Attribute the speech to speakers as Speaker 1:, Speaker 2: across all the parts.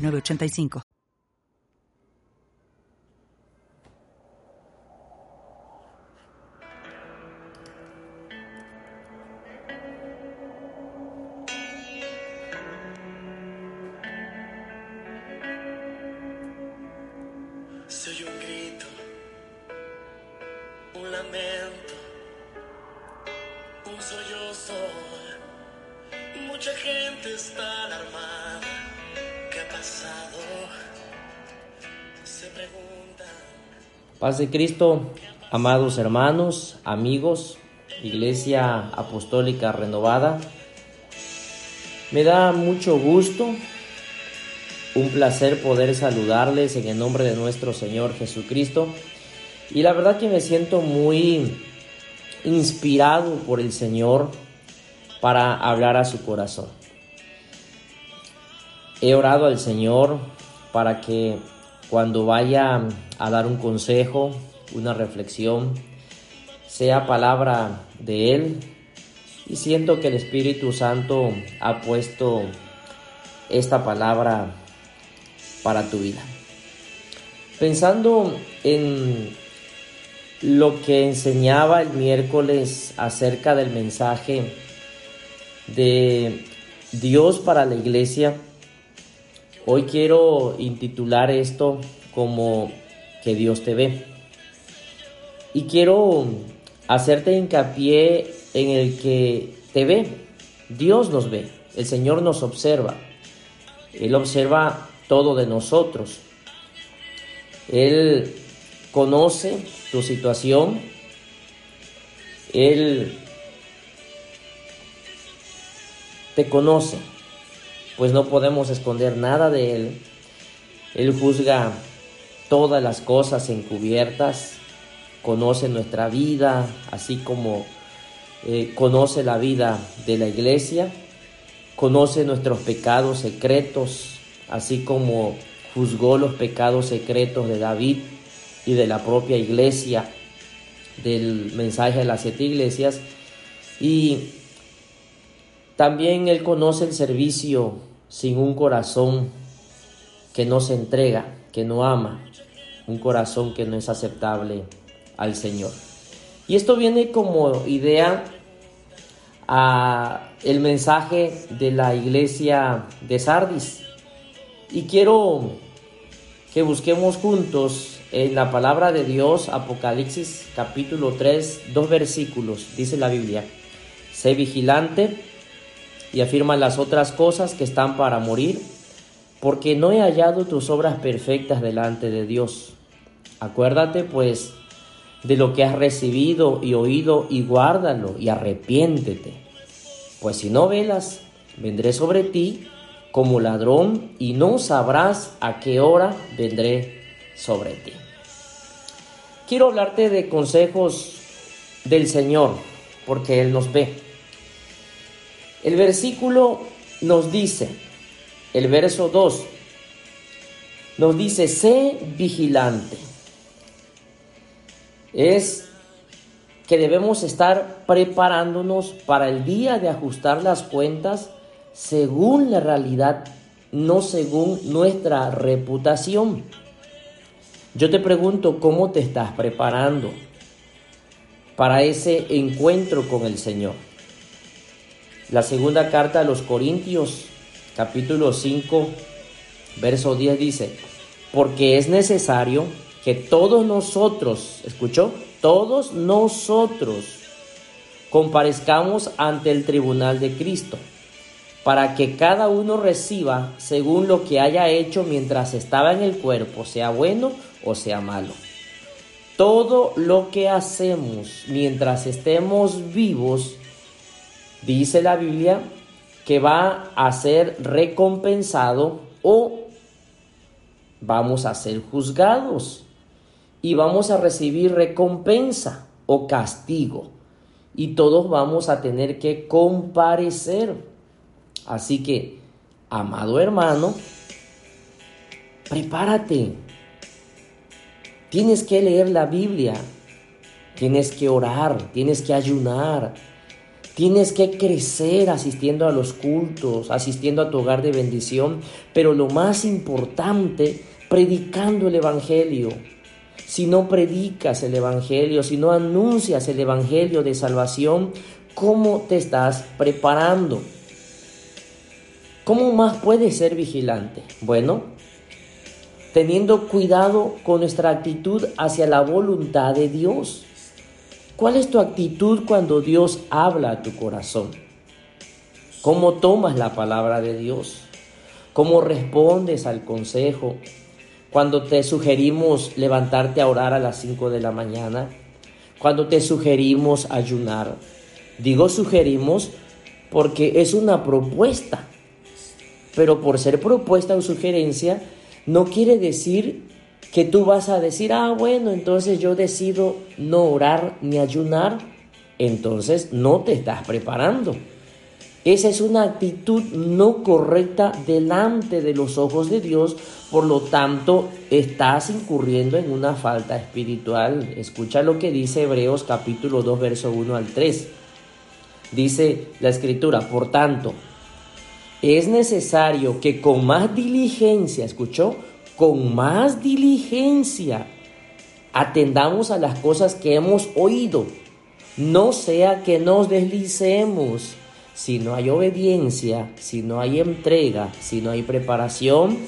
Speaker 1: 985.
Speaker 2: Soy un grito, un lamento, un sollozo. Mucha gente está
Speaker 3: Paz de Cristo, amados hermanos, amigos, Iglesia Apostólica Renovada. Me da mucho gusto, un placer poder saludarles en el nombre de nuestro Señor Jesucristo. Y la verdad que me siento muy inspirado por el Señor para hablar a su corazón. He orado al Señor para que cuando vaya a dar un consejo, una reflexión, sea palabra de Él. Y siento que el Espíritu Santo ha puesto esta palabra para tu vida. Pensando en lo que enseñaba el miércoles acerca del mensaje de Dios para la iglesia, hoy quiero intitular esto como que Dios te ve. Y quiero hacerte hincapié en el que te ve. Dios nos ve, el Señor nos observa. Él observa todo de nosotros. Él conoce tu situación. Él te conoce, pues no podemos esconder nada de Él. Él juzga todas las cosas encubiertas, conoce nuestra vida, así como eh, conoce la vida de la iglesia, conoce nuestros pecados secretos, así como juzgó los pecados secretos de David y de la propia iglesia, del mensaje de las siete iglesias. Y también Él conoce el servicio sin un corazón que no se entrega, que no ama, un corazón que no es aceptable al Señor. Y esto viene como idea a el mensaje de la iglesia de Sardis. Y quiero que busquemos juntos en la palabra de Dios, Apocalipsis capítulo 3, dos versículos, dice la Biblia. Sé vigilante y afirma las otras cosas que están para morir, porque no he hallado tus obras perfectas delante de Dios. Acuérdate pues de lo que has recibido y oído y guárdalo y arrepiéntete. Pues si no velas, vendré sobre ti como ladrón y no sabrás a qué hora vendré sobre ti. Quiero hablarte de consejos del Señor, porque Él nos ve. El versículo nos dice, el verso 2, nos dice, sé vigilante. Es que debemos estar preparándonos para el día de ajustar las cuentas según la realidad, no según nuestra reputación. Yo te pregunto, ¿cómo te estás preparando para ese encuentro con el Señor? La segunda carta a los Corintios, capítulo 5, verso 10 dice, porque es necesario que todos nosotros, ¿escuchó? Todos nosotros comparezcamos ante el tribunal de Cristo, para que cada uno reciba según lo que haya hecho mientras estaba en el cuerpo, sea bueno o sea malo. Todo lo que hacemos mientras estemos vivos, dice la Biblia, que va a ser recompensado o vamos a ser juzgados y vamos a recibir recompensa o castigo y todos vamos a tener que comparecer. Así que, amado hermano, prepárate. Tienes que leer la Biblia, tienes que orar, tienes que ayunar, tienes que crecer asistiendo a los cultos, asistiendo a tu hogar de bendición, pero lo más importante, predicando el Evangelio si no predicas el Evangelio, si no anuncias el Evangelio de salvación, ¿cómo te estás preparando? ¿Cómo más puedes ser vigilante? Bueno, teniendo cuidado con nuestra actitud hacia la voluntad de Dios. ¿Cuál es tu actitud cuando Dios habla a tu corazón? ¿Cómo tomas la palabra de Dios? ¿Cómo respondes al consejo? cuando te sugerimos levantarte a orar a las 5 de la mañana, cuando te sugerimos ayunar. Digo sugerimos porque es una propuesta, pero por ser propuesta o sugerencia no quiere decir que tú vas a decir, ah, bueno, entonces yo decido no orar ni ayunar, entonces no te estás preparando. Esa es una actitud no correcta delante de los ojos de Dios, por lo tanto estás incurriendo en una falta espiritual. Escucha lo que dice Hebreos capítulo 2, verso 1 al 3. Dice la escritura, por tanto, es necesario que con más diligencia, escuchó, con más diligencia atendamos a las cosas que hemos oído, no sea que nos deslicemos si no hay obediencia, si no hay entrega, si no hay preparación,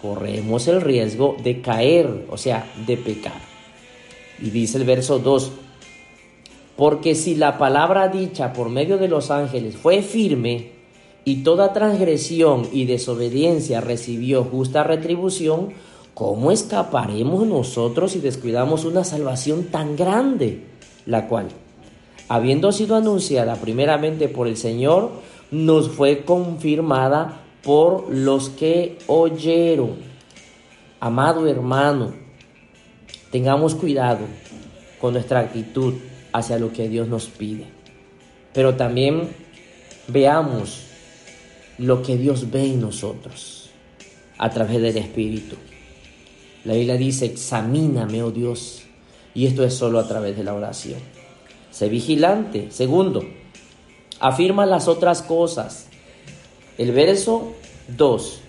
Speaker 3: corremos el riesgo de caer, o sea, de pecar. Y dice el verso 2, porque si la palabra dicha por medio de los ángeles fue firme, y toda transgresión y desobediencia recibió justa retribución, ¿cómo escaparemos nosotros si descuidamos una salvación tan grande, la cual habiendo sido anunciada primeramente por el Señor, nos fue confirmada por los que oyeron. Amado hermano, tengamos cuidado con nuestra actitud hacia lo que Dios nos pide, pero también veamos lo que Dios ve en nosotros a través del Espíritu. La Biblia dice, examíname, oh Dios, y esto es solo a través de la oración. Sé vigilante. Segundo, afirma las otras cosas. El verso 2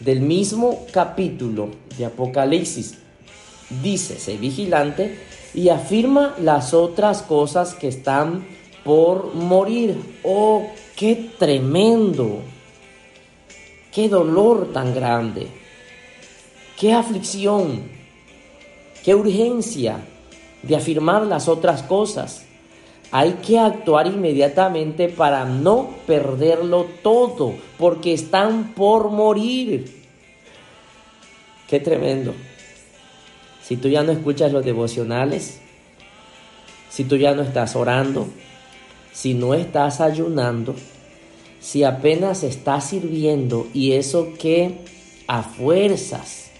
Speaker 3: del mismo capítulo de Apocalipsis dice, sé vigilante y afirma las otras cosas que están por morir. Oh, qué tremendo. Qué dolor tan grande. Qué aflicción. Qué urgencia de afirmar las otras cosas. Hay que actuar inmediatamente para no perderlo todo, porque están por morir. Qué tremendo. Si tú ya no escuchas los devocionales, si tú ya no estás orando, si no estás ayunando, si apenas estás sirviendo y eso que a fuerzas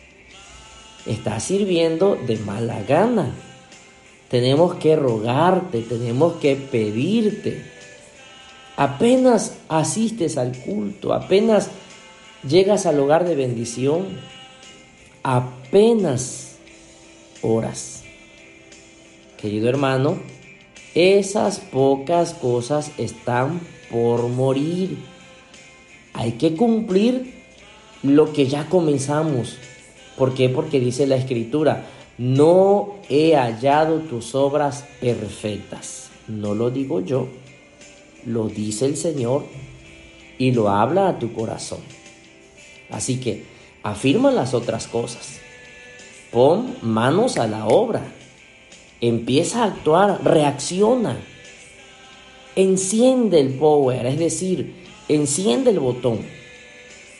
Speaker 3: estás sirviendo de mala gana tenemos que rogarte, tenemos que pedirte. Apenas asistes al culto, apenas llegas al hogar de bendición, apenas oras. Querido hermano, esas pocas cosas están por morir. Hay que cumplir lo que ya comenzamos. ¿Por qué? Porque dice la escritura, no he hallado tus obras perfectas. No lo digo yo, lo dice el Señor y lo habla a tu corazón. Así que afirma las otras cosas. Pon manos a la obra. Empieza a actuar, reacciona. Enciende el power, es decir, enciende el botón.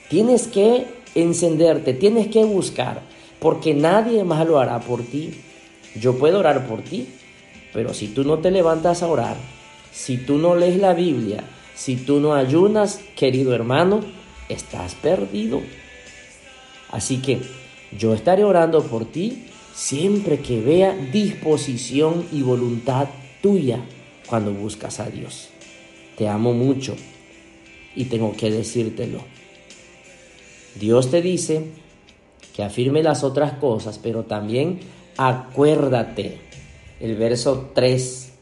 Speaker 3: Tienes que encenderte, tienes que buscar porque nadie más lo hará por ti. Yo puedo orar por ti, pero si tú no te levantas a orar, si tú no lees la Biblia, si tú no ayunas, querido hermano, estás perdido. Así que Yo estaré orando por ti siempre que vea disposición y voluntad tuya cuando buscas a Dios. Te amo mucho y tengo que decírtelo. Dios te dice que afirme las otras cosas, pero también acuérdate. El verso 3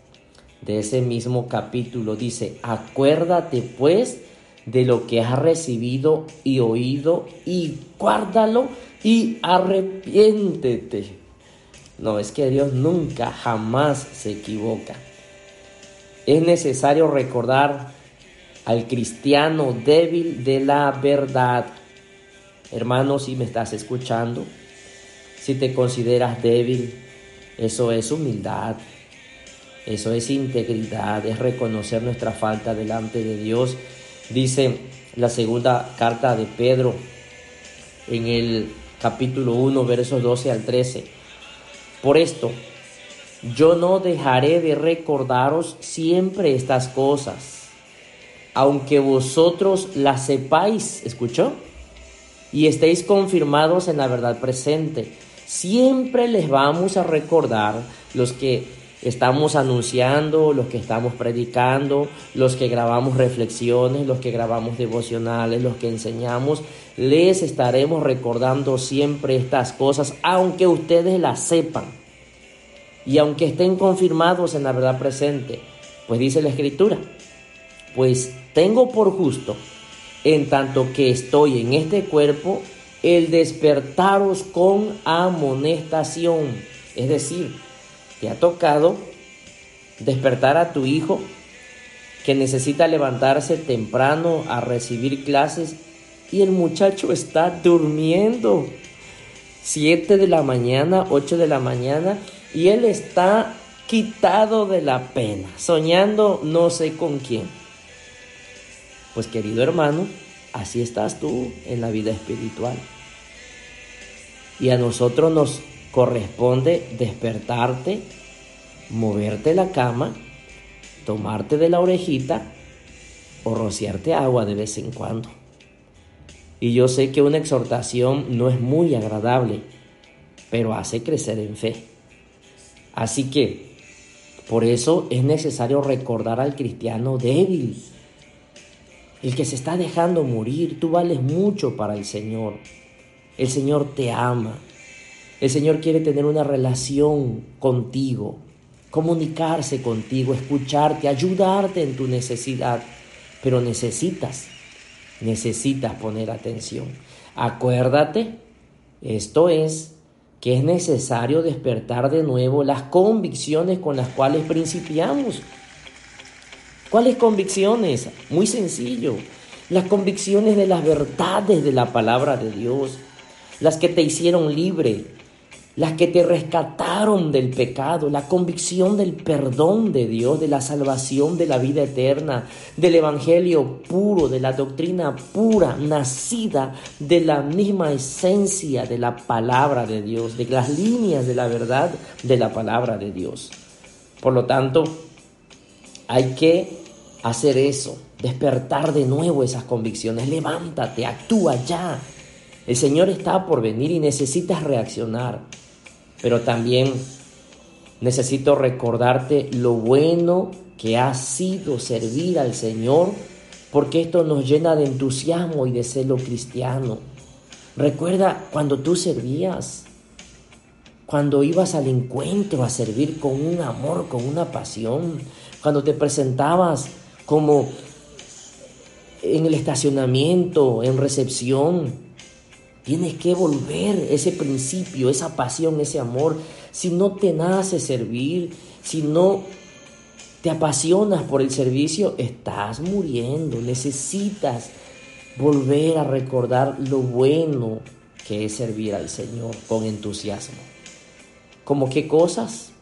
Speaker 3: de ese mismo capítulo dice, acuérdate pues de lo que has recibido y oído y guárdalo y arrepiéntete. No, es que Dios nunca, jamás se equivoca. Es necesario recordar al cristiano débil de la verdad. Hermano, si me estás escuchando, si te consideras débil, eso es humildad, eso es integridad, es reconocer nuestra falta delante de Dios. Dice la segunda carta de Pedro en el capítulo 1, versos 12 al 13. Por esto, yo no dejaré de recordaros siempre estas cosas, aunque vosotros las sepáis, ¿escuchó? Y estéis confirmados en la verdad presente. Siempre les vamos a recordar los que estamos anunciando, los que estamos predicando, los que grabamos reflexiones, los que grabamos devocionales, los que enseñamos, les estaremos recordando siempre estas cosas, aunque ustedes las sepan y aunque estén confirmados en la verdad presente. Pues dice la escritura, pues tengo por justo, en tanto que estoy en este cuerpo, el despertaros con amonestación. Es decir, te ha tocado despertar a tu hijo que necesita levantarse temprano a recibir clases y el muchacho está durmiendo. Siete de la mañana, ocho de la mañana y él está quitado de la pena, soñando no sé con quién. Pues querido hermano, así estás tú en la vida espiritual. Y a nosotros nos corresponde despertarte, moverte la cama, tomarte de la orejita o rociarte agua de vez en cuando. Y yo sé que una exhortación no es muy agradable, pero hace crecer en fe. Así que, por eso es necesario recordar al cristiano débil, el que se está dejando morir. Tú vales mucho para el Señor. El Señor te ama. El Señor quiere tener una relación contigo, comunicarse contigo, escucharte, ayudarte en tu necesidad. Pero necesitas, necesitas poner atención. Acuérdate, esto es que es necesario despertar de nuevo las convicciones con las cuales principiamos. ¿Cuáles convicciones? Muy sencillo. Las convicciones de las verdades de la palabra de Dios, las que te hicieron libre, las que te rescataron del pecado, la convicción del perdón de Dios, de la salvación, de la vida eterna, del evangelio puro, de la doctrina pura, nacida de la misma esencia de la palabra de Dios, de las líneas de la verdad de la palabra de Dios. Por lo tanto, hay que hacer eso, despertar de nuevo esas convicciones, levántate, actúa ya. El Señor está por venir y necesitas reaccionar pero también necesito recordarte lo bueno que ha sido servir al Señor, porque esto nos llena de entusiasmo y de celo cristiano. Recuerda cuando tú servías, cuando ibas al encuentro a servir con un amor, con una pasión, cuando te presentabas como en el estacionamiento, en recepción, Tienes que volver ese principio, esa pasión, ese amor. Si no te nace servir, si no te apasionas por el servicio, estás muriendo. Necesitas volver a recordar lo bueno que es servir al Señor con entusiasmo. ¿Como qué cosas?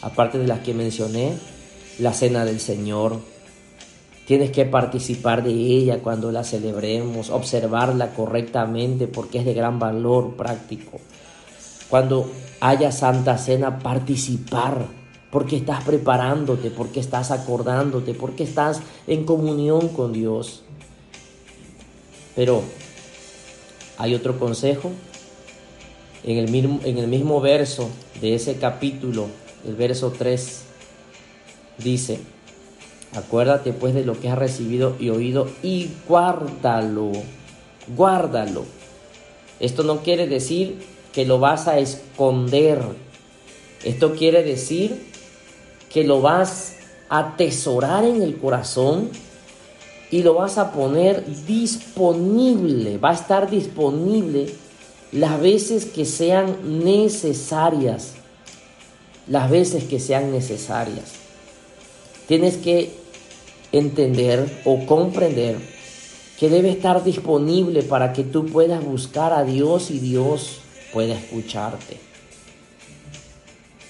Speaker 3: Aparte de las que mencioné, la cena del Señor, Tienes que participar de ella cuando la celebremos, observarla correctamente porque es de gran valor práctico. Cuando haya Santa Cena, participar porque estás preparándote, porque estás acordándote, porque estás en comunión con Dios. Pero hay otro consejo En el mismo, en el mismo verso de ese capítulo, el verso 3, dice, acuérdate pues de lo que has recibido y oído y guárdalo, guárdalo. Esto no quiere decir que lo vas a esconder. Esto quiere decir que lo vas a atesorar en el corazón y lo vas a poner disponible, va a estar disponible las veces que sean necesarias, las veces que sean necesarias. Tienes que entender o comprender que debe estar disponible para que tú puedas buscar a Dios y Dios pueda escucharte.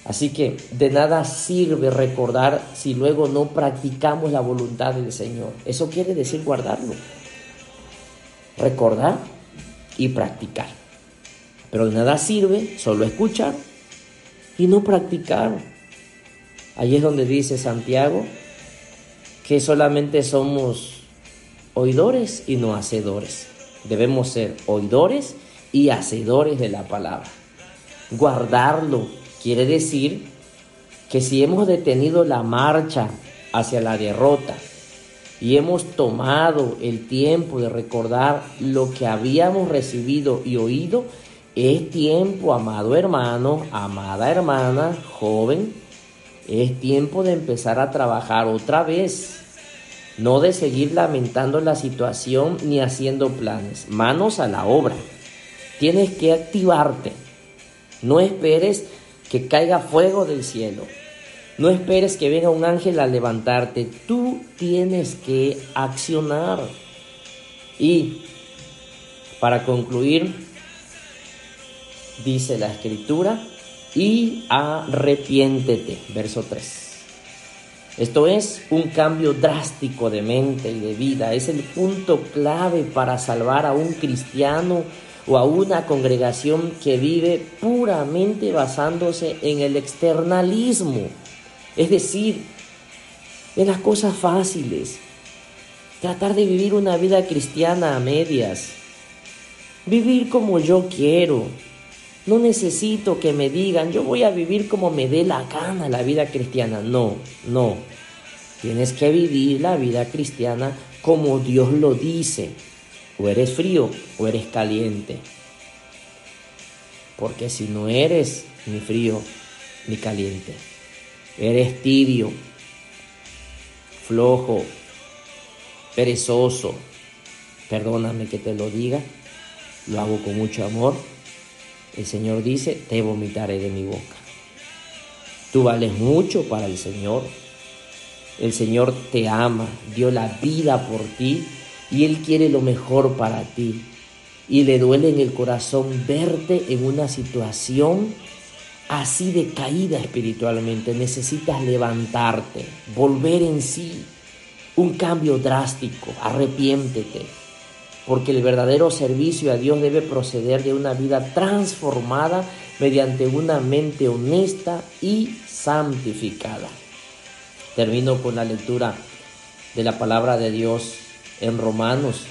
Speaker 3: Así que de nada sirve recordar si luego no practicamos la voluntad del Señor. Eso quiere decir guardarlo. Recordar y practicar. Pero de nada sirve solo escuchar y no practicar. Allí es donde dice Santiago que solamente somos oidores y no hacedores. Debemos ser oidores y hacedores de la palabra. Guardarlo quiere decir que si hemos detenido la marcha hacia la derrota y hemos tomado el tiempo de recordar lo que habíamos recibido y oído, es tiempo, amado hermano, amada hermana, joven, es tiempo de empezar a trabajar otra vez no de seguir lamentando la situación ni haciendo planes. Manos a la obra. Tienes que activarte. No esperes que caiga fuego del cielo. No esperes que venga un ángel a levantarte. Tú tienes que accionar. Y para concluir, dice la escritura, y arrepiéntete. Verso 3. Esto es un cambio drástico de mente y de vida. Es el punto clave para salvar a un cristiano o a una congregación que vive puramente basándose en el externalismo. Es decir, en las cosas fáciles. Tratar de vivir una vida cristiana a medias. Vivir como yo quiero. No necesito que me digan, yo voy a vivir como me dé la gana la vida cristiana. No, no. Tienes que vivir la vida cristiana como Dios lo dice. O eres frío o eres caliente. Porque si no eres ni frío ni caliente, eres tibio, flojo, perezoso, perdóname que te lo diga, lo hago con mucho amor el Señor dice, te vomitaré de mi boca. Tú vales mucho para el Señor. El Señor te ama, dio la vida por ti y Él quiere lo mejor para ti. Y le duele en el corazón verte en una situación así de caída espiritualmente. Necesitas levantarte, volver en sí, un cambio drástico, arrepiéntete porque el verdadero servicio a Dios debe proceder de una vida transformada mediante una mente honesta y santificada. Termino con la lectura de la palabra de Dios en Romanos,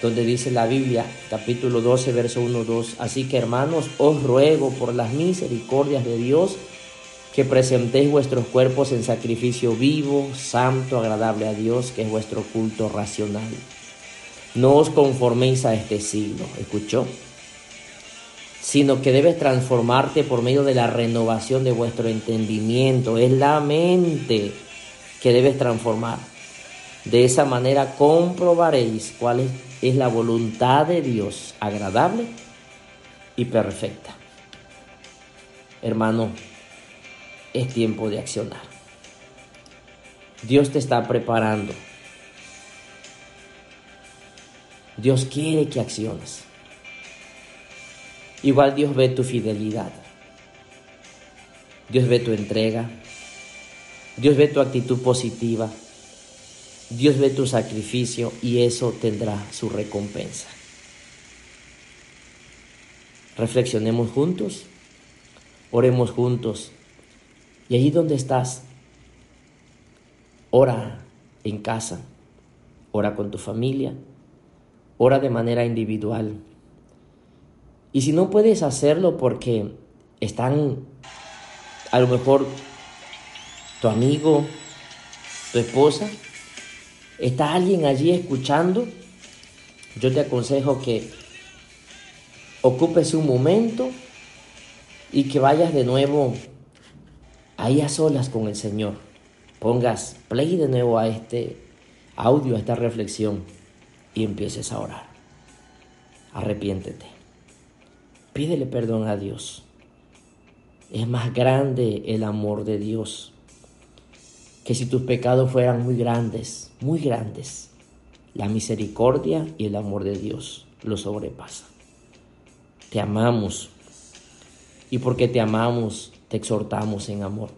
Speaker 3: donde dice la Biblia, capítulo 12, verso 1, 2. Así que hermanos, os ruego por las misericordias de Dios que presentéis vuestros cuerpos en sacrificio vivo, santo, agradable a Dios, que es vuestro culto racional. No os conforméis a este siglo, ¿escuchó? Sino que debes transformarte por medio de la renovación de vuestro entendimiento. Es la mente que debes transformar. De esa manera comprobaréis cuál es, es la voluntad de Dios, agradable y perfecta. Hermano, es tiempo de accionar. Dios te está preparando Dios quiere que acciones. Igual Dios ve tu fidelidad. Dios ve tu entrega. Dios ve tu actitud positiva. Dios ve tu sacrificio y eso tendrá su recompensa. Reflexionemos juntos, oremos juntos. Y allí donde estás, ora en casa, ora con tu familia, Ora de manera individual Y si no puedes hacerlo porque están a lo mejor tu amigo, tu esposa, está alguien allí escuchando, yo te aconsejo que ocupes un momento y que vayas de nuevo ahí a solas con el Señor. Pongas play de nuevo a este audio, a esta reflexión y empieces a orar. Arrepiéntete. Pídele perdón a Dios. Es más grande el amor de Dios que si tus pecados fueran muy grandes, muy grandes. La misericordia y el amor de Dios lo sobrepasa. Te amamos y porque te amamos te exhortamos en amor.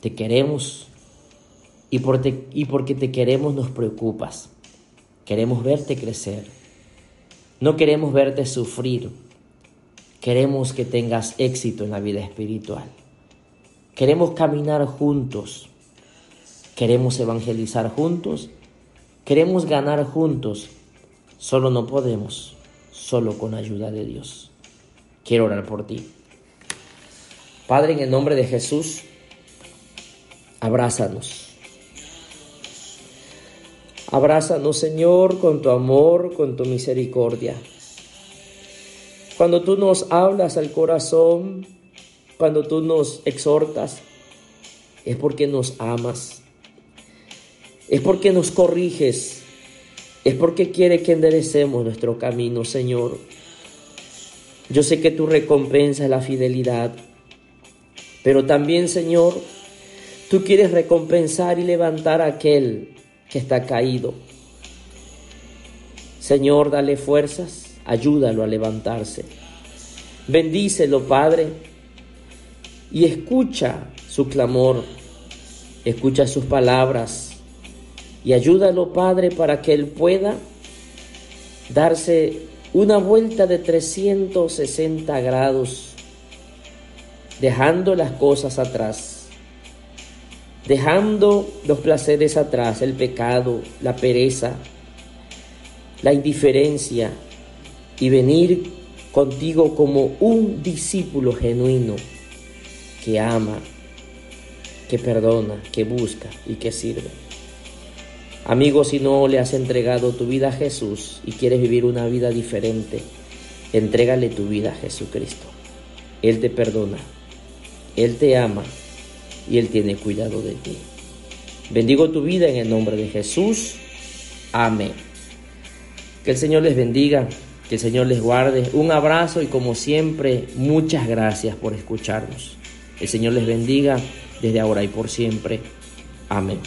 Speaker 3: Te queremos y, y porque te queremos nos preocupas. Queremos verte crecer. No queremos verte sufrir. Queremos que tengas éxito en la vida espiritual. Queremos caminar juntos. Queremos evangelizar juntos. Queremos ganar juntos. Solo no podemos, solo con ayuda de Dios. Quiero orar por ti. Padre, en el nombre de Jesús, abrázanos. Abrázanos, Señor, con tu amor, con tu misericordia. Cuando tú nos hablas al corazón, cuando tú nos exhortas, es porque nos amas. Es porque nos corriges. Es porque quiere que enderecemos nuestro camino, Señor. Yo sé que tu recompensa es la fidelidad. Pero también, Señor, tú quieres recompensar y levantar a aquel que está caído. Señor, dale fuerzas, ayúdalo a levantarse. Bendícelo, Padre, y escucha su clamor, escucha sus palabras y ayúdalo, Padre, para que él pueda darse una vuelta de 360 grados dejando las cosas atrás, dejando los placeres atrás, el pecado, la pereza, la indiferencia y venir contigo como un discípulo genuino que ama, que perdona, que busca y que sirve. Amigo, si no le has entregado tu vida a Jesús y quieres vivir una vida diferente, entrégale tu vida a Jesucristo. Él te perdona, él te ama y Él tiene cuidado de ti. Bendigo tu vida en el nombre de Jesús. Amén. Que el Señor les bendiga, que el Señor les guarde. Un abrazo y como siempre, muchas gracias por escucharnos. El Señor les bendiga desde ahora y por siempre. Amén.